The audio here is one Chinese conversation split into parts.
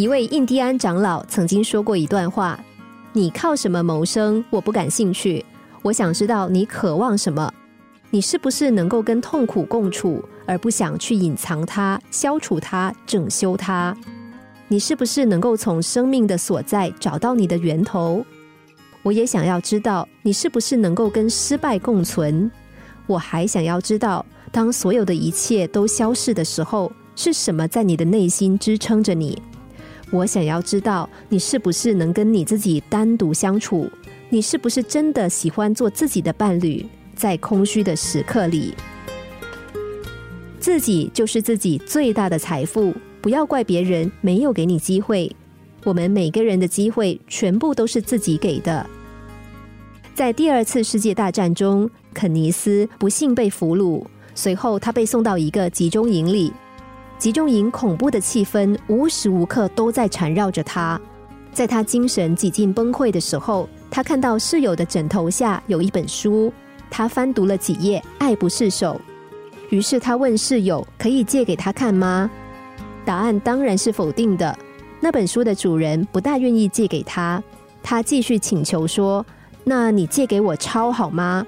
一位印第安长老曾经说过一段话：“你靠什么谋生？我不感兴趣。我想知道你渴望什么。你是不是能够跟痛苦共处，而不想去隐藏它、消除它、整修它？你是不是能够从生命的所在找到你的源头？我也想要知道你是不是能够跟失败共存。我还想要知道，当所有的一切都消逝的时候，是什么在你的内心支撑着你？”我想要知道，你是不是能跟你自己单独相处？你是不是真的喜欢做自己的伴侣？在空虚的时刻里，自己就是自己最大的财富。不要怪别人没有给你机会，我们每个人的机会全部都是自己给的。在第二次世界大战中，肯尼斯不幸被俘虏，随后他被送到一个集中营里。集中营恐怖的气氛无时无刻都在缠绕着他，在他精神几近崩溃的时候，他看到室友的枕头下有一本书，他翻读了几页，爱不释手。于是他问室友：“可以借给他看吗？”答案当然是否定的。那本书的主人不大愿意借给他，他继续请求说：“那你借给我抄好吗？”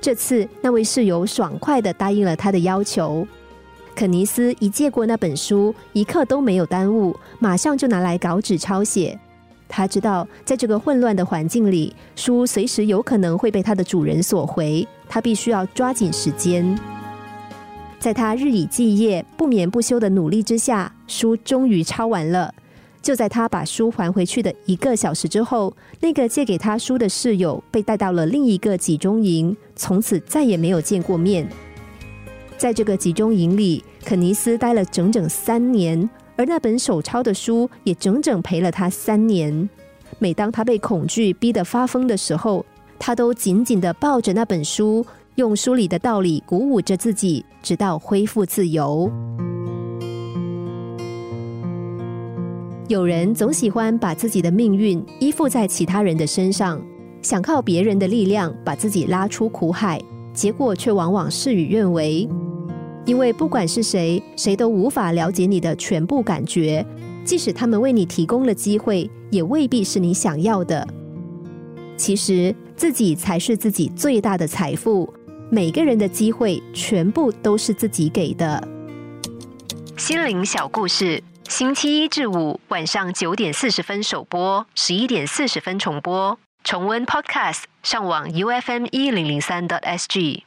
这次那位室友爽快的答应了他的要求。肯尼斯一借过那本书，一刻都没有耽误，马上就拿来稿纸抄写。他知道，在这个混乱的环境里，书随时有可能会被他的主人索回，他必须要抓紧时间。在他日以继夜、不眠不休的努力之下，书终于抄完了。就在他把书还回去的一个小时之后，那个借给他书的室友被带到了另一个集中营，从此再也没有见过面。在这个集中营里，肯尼斯待了整整三年，而那本手抄的书也整整陪了他三年。每当他被恐惧逼得发疯的时候，他都紧紧的抱着那本书，用书里的道理鼓舞着自己，直到恢复自由。有人总喜欢把自己的命运依附在其他人的身上，想靠别人的力量把自己拉出苦海，结果却往往事与愿违。因为不管是谁，谁都无法了解你的全部感觉，即使他们为你提供了机会，也未必是你想要的。其实自己才是自己最大的财富，每个人的机会全部都是自己给的。心灵小故事，星期一至五晚上九点四十分首播，十一点四十分重播。重温 Podcast，上网 U F M 一零零三 t S G。